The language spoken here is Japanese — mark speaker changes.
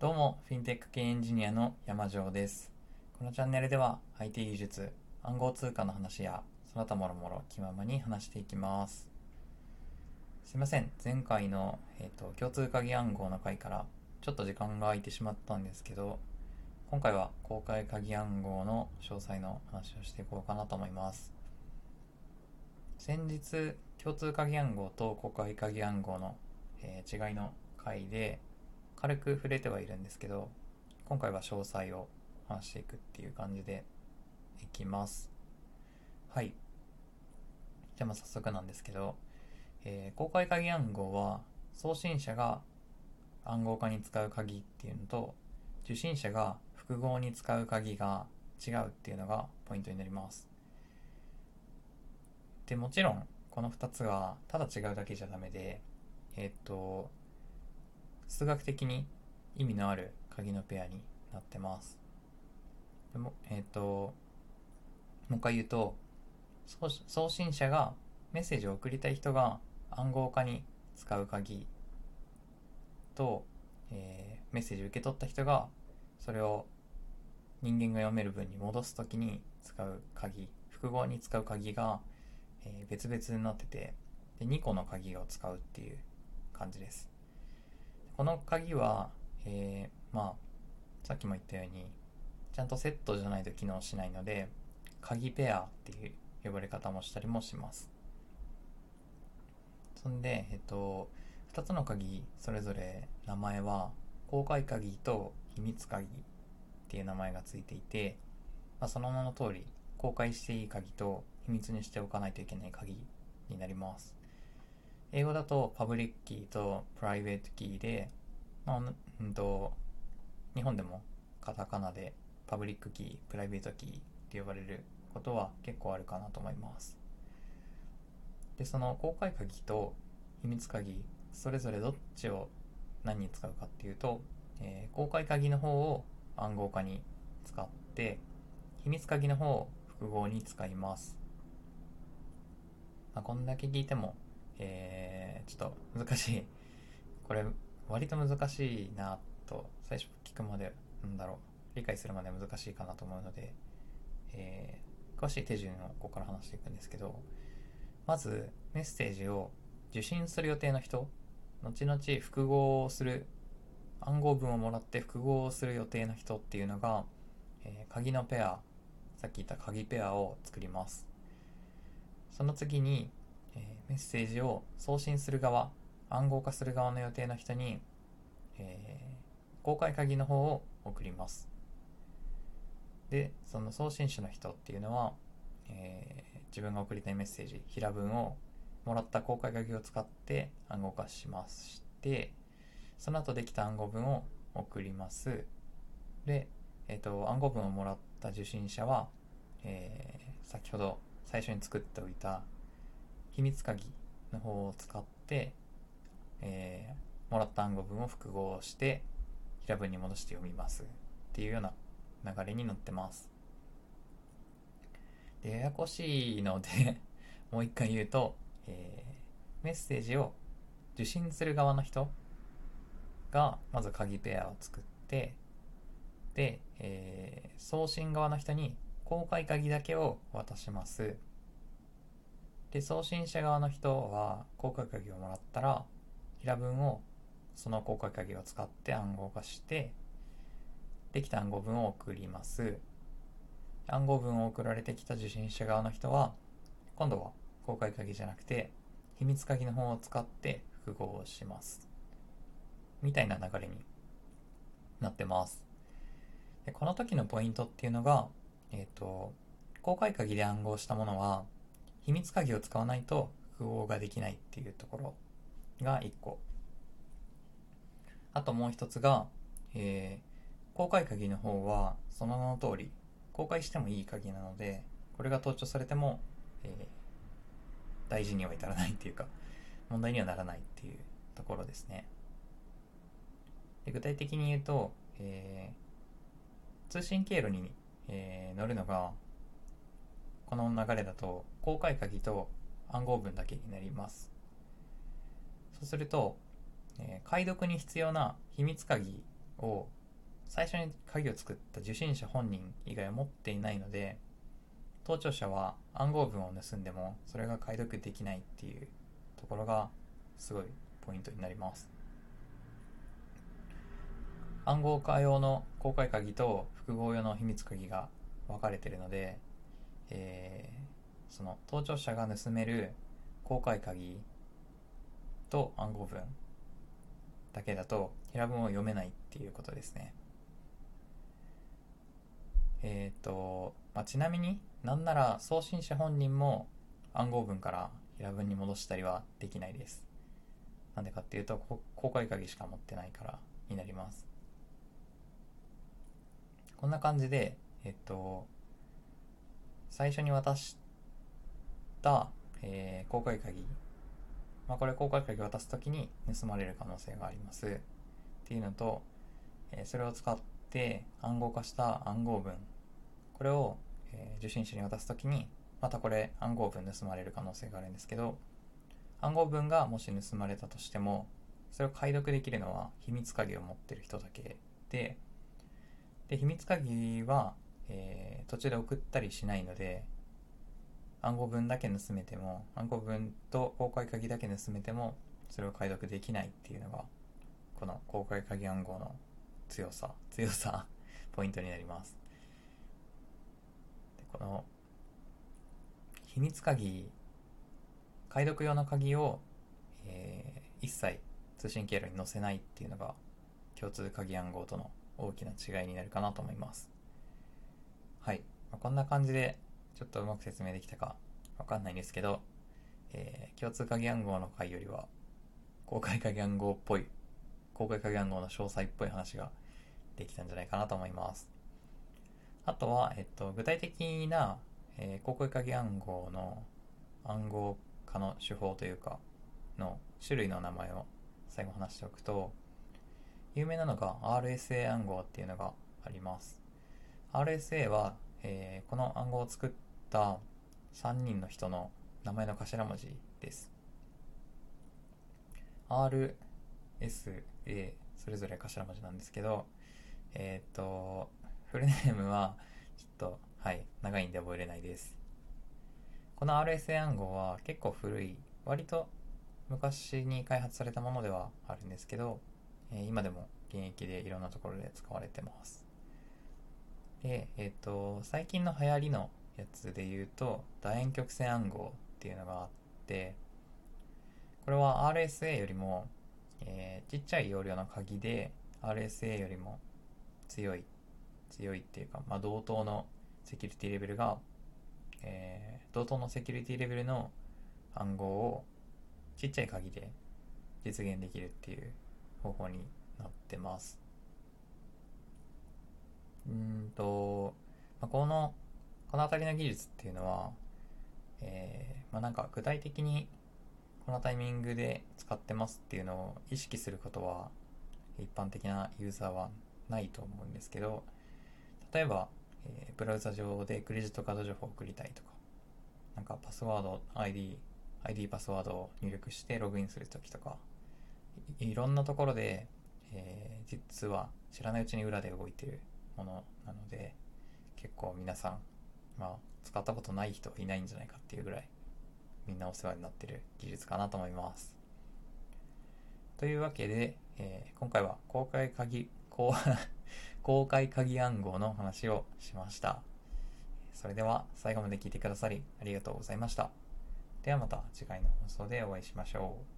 Speaker 1: どうも、フィンテック系エンジニアの山城です。このチャンネルでは IT 技術、暗号通貨の話や、その他もろもろ気ままに話していきます。すいません、前回の、えーと共通鍵暗号の回からちょっと時間が空いてしまったんですけど、今回は公開鍵暗号の詳細の話をしていこうかなと思います。先日、共通鍵暗号と公開鍵暗号の、えー違いの回で軽く触れてはいるんですけど、今回は詳細を話していくっていう感じでいきます。はい。じゃあまあ早速なんですけど、えー公開鍵暗号は送信者が暗号化に使う鍵っていうのと受信者が複合に使う鍵が違うっていうのがポイントになります。でもちろんこの2つがただ違うだけじゃダメでえーっと数学的に意味のある鍵のペアになってます。でもえーっともう一回言うと送信者がメッセージを送りたい人が暗号化に使う鍵と、えーメッセージを受け取った人がそれを人間が読める文に戻すときに使う鍵複合に使う鍵が、えー別々になっててで2個の鍵を使うっていう感じです。この鍵は、えーまあさっきも言ったようにちゃんとセットじゃないと機能しないので鍵ペアっていう呼ばれ方もしたりもします。そんで、えっと、2つの鍵それぞれ名前は公開鍵と秘密鍵っていう名前がついていて、まあ、その名の通り公開していい鍵と秘密にしておかないといけない鍵になります。英語だと public key と private key で、まあうんと、日本でもカタカナでパブリックキー、プライベートキーって呼ばれることは結構あるかなと思います。で、その公開鍵と秘密鍵、それぞれどっちを何に使うかっていうと、えー公開鍵の方を暗号化に使って、秘密鍵の方を複合に使います。まあ、こんだけ聞いても、えーちょっと難しい。これ、割と難しいなと、最初聞くまで、なんだろう、理解するまで難しいかなと思うので、えー詳しい手順をここから話していくんですけど、まず、メッセージを受信する予定の人、後々複合をする、暗号文をもらって複合をする予定の人っていうのが、えー鍵のペア、さっき言った鍵ペアを作ります。その次に、えーメッセージを送信する側、暗号化する側の予定の人に、えー公開鍵の方を送ります。で、その送信者の人っていうのは、えー自分が送りたいメッセージ、平文をもらった公開鍵を使って暗号化しまして、その後できた暗号文を送ります。で、えっ、と、暗号文をもらった受信者は、えー先ほど最初に作っておいた秘密鍵の方を使って、えーもらった暗号文を複合して平文に戻して読みますっていうような流れになってます。で、ややこしいので もう一回言うと、えーメッセージを受信する側の人がまず鍵ペアを作って、で、えー送信側の人に公開鍵だけを渡します。で、送信者側の人は公開鍵をもらったら、平文をその公開鍵を使って暗号化して、できた暗号文を送ります。暗号文を送られてきた受信者側の人は、今度は公開鍵じゃなくて、秘密鍵の方を使って複合します。みたいな流れになってます。でこの時のポイントっていうのが、えっ、と、公開鍵で暗号したものは、秘密鍵を使わないと複合ができないっていうところが1個。あともう一つが、えー公開鍵の方はその名の通り公開してもいい鍵なのでこれが盗聴されても、えー大事には至らないっていうか問題にはならないっていうところですねで具体的に言うと、えー通信経路に、えー乗るのがこの流れだと公開鍵と暗号文だけになります。そうすると、えー解読に必要な秘密鍵を最初に鍵を作った受信者本人以外は持っていないので盗聴者は暗号文を盗んでもそれが解読できないっていうところがすごいポイントになります。暗号化用の公開鍵と複合用の秘密鍵が分かれているので、えー、その盗聴者が盗める公開鍵と暗号文だけだと平文を読めないっていうことですね。えっ、ー、と、まあ、ちなみになんなら送信者本人も暗号文から平文に戻したりはできないです。なんでかっていうと、公開鍵しか持ってないからになります。こんな感じで、えっと、最初に渡した、えー、公開鍵。まあ、これ公開鍵渡すときに盗まれる可能性があります。っていうのと、えそれを使って暗号化した暗号文。これを、え受信者に渡すときにまたこれ暗号文盗まれる可能性があるんですけど暗号文がもし盗まれたとしてもそれを解読できるのは秘密鍵を持ってる人だけでで秘密鍵は、えー、途中で送ったりしないので暗号文だけ盗めても暗号文と公開鍵だけ盗めてもそれを解読できないっていうのがこの公開鍵暗号の強さ強さポイントになります。この秘密鍵解読用の鍵を、えー、一切通信経路に載せないっていうのが共通鍵暗号との大きな違いになるかなと思います。はい、まあ、こんな感じでちょっとうまく説明できたかわかんないんですけど、えー、共通鍵暗号の回よりは、公開鍵暗号っぽい、公開鍵暗号の詳細っぽい話ができたんじゃないかなと思います。あとは、えっと、具体的な、えー、公開鍵暗号の暗号化の手法というか、の種類の名前を最後話しておくと、有名なのが RSA 暗号っていうのがあります。RSA は、えー、この暗号を作っった3人の人の名前の頭文字です。R、S、A、それぞれ頭文字なんですけど、えっ、ー、と、フルネームは、ちょっと、はい、長いんで覚えれないです。この RSA 暗号は結構古い、割と昔に開発されたものではあるんですけど、え、今でも現役でいろんなところで使われてます。で、えっ、ー、と、最近の流行りのやつで言うと楕円曲線暗号っていうのがあってこれは RSA よりも、えー、ちっちゃい容量の鍵で RSA よりも強い強いっていうか、まあ、同等のセキュリティレベルが、えー、同等のセキュリティレベルの暗号をちっちゃい鍵で実現できるっていう方法になってます。うんと、まあ、このこの辺りの技術っていうのは、えー、まあ、なんか具体的にこのタイミングで使ってますっていうのを意識することは一般的なユーザーはないと思うんですけど例えば、えー、ブラウザ上でクレジットカード情報を送りたいとかなんかパスワード ID ID パスワードを入力してログインするときとかいろんなところで、えー、実は知らないうちに裏で動いてるものなので結構皆さんまあ、使ったことない人いないんじゃないかっていうぐらい、みんなお世話になってる技術かなと思います。というわけで、えー、今回は公開鍵、公開鍵暗号の話をしました。それでは最後まで聞いてくださりありがとうございました。ではまた次回の放送でお会いしましょう。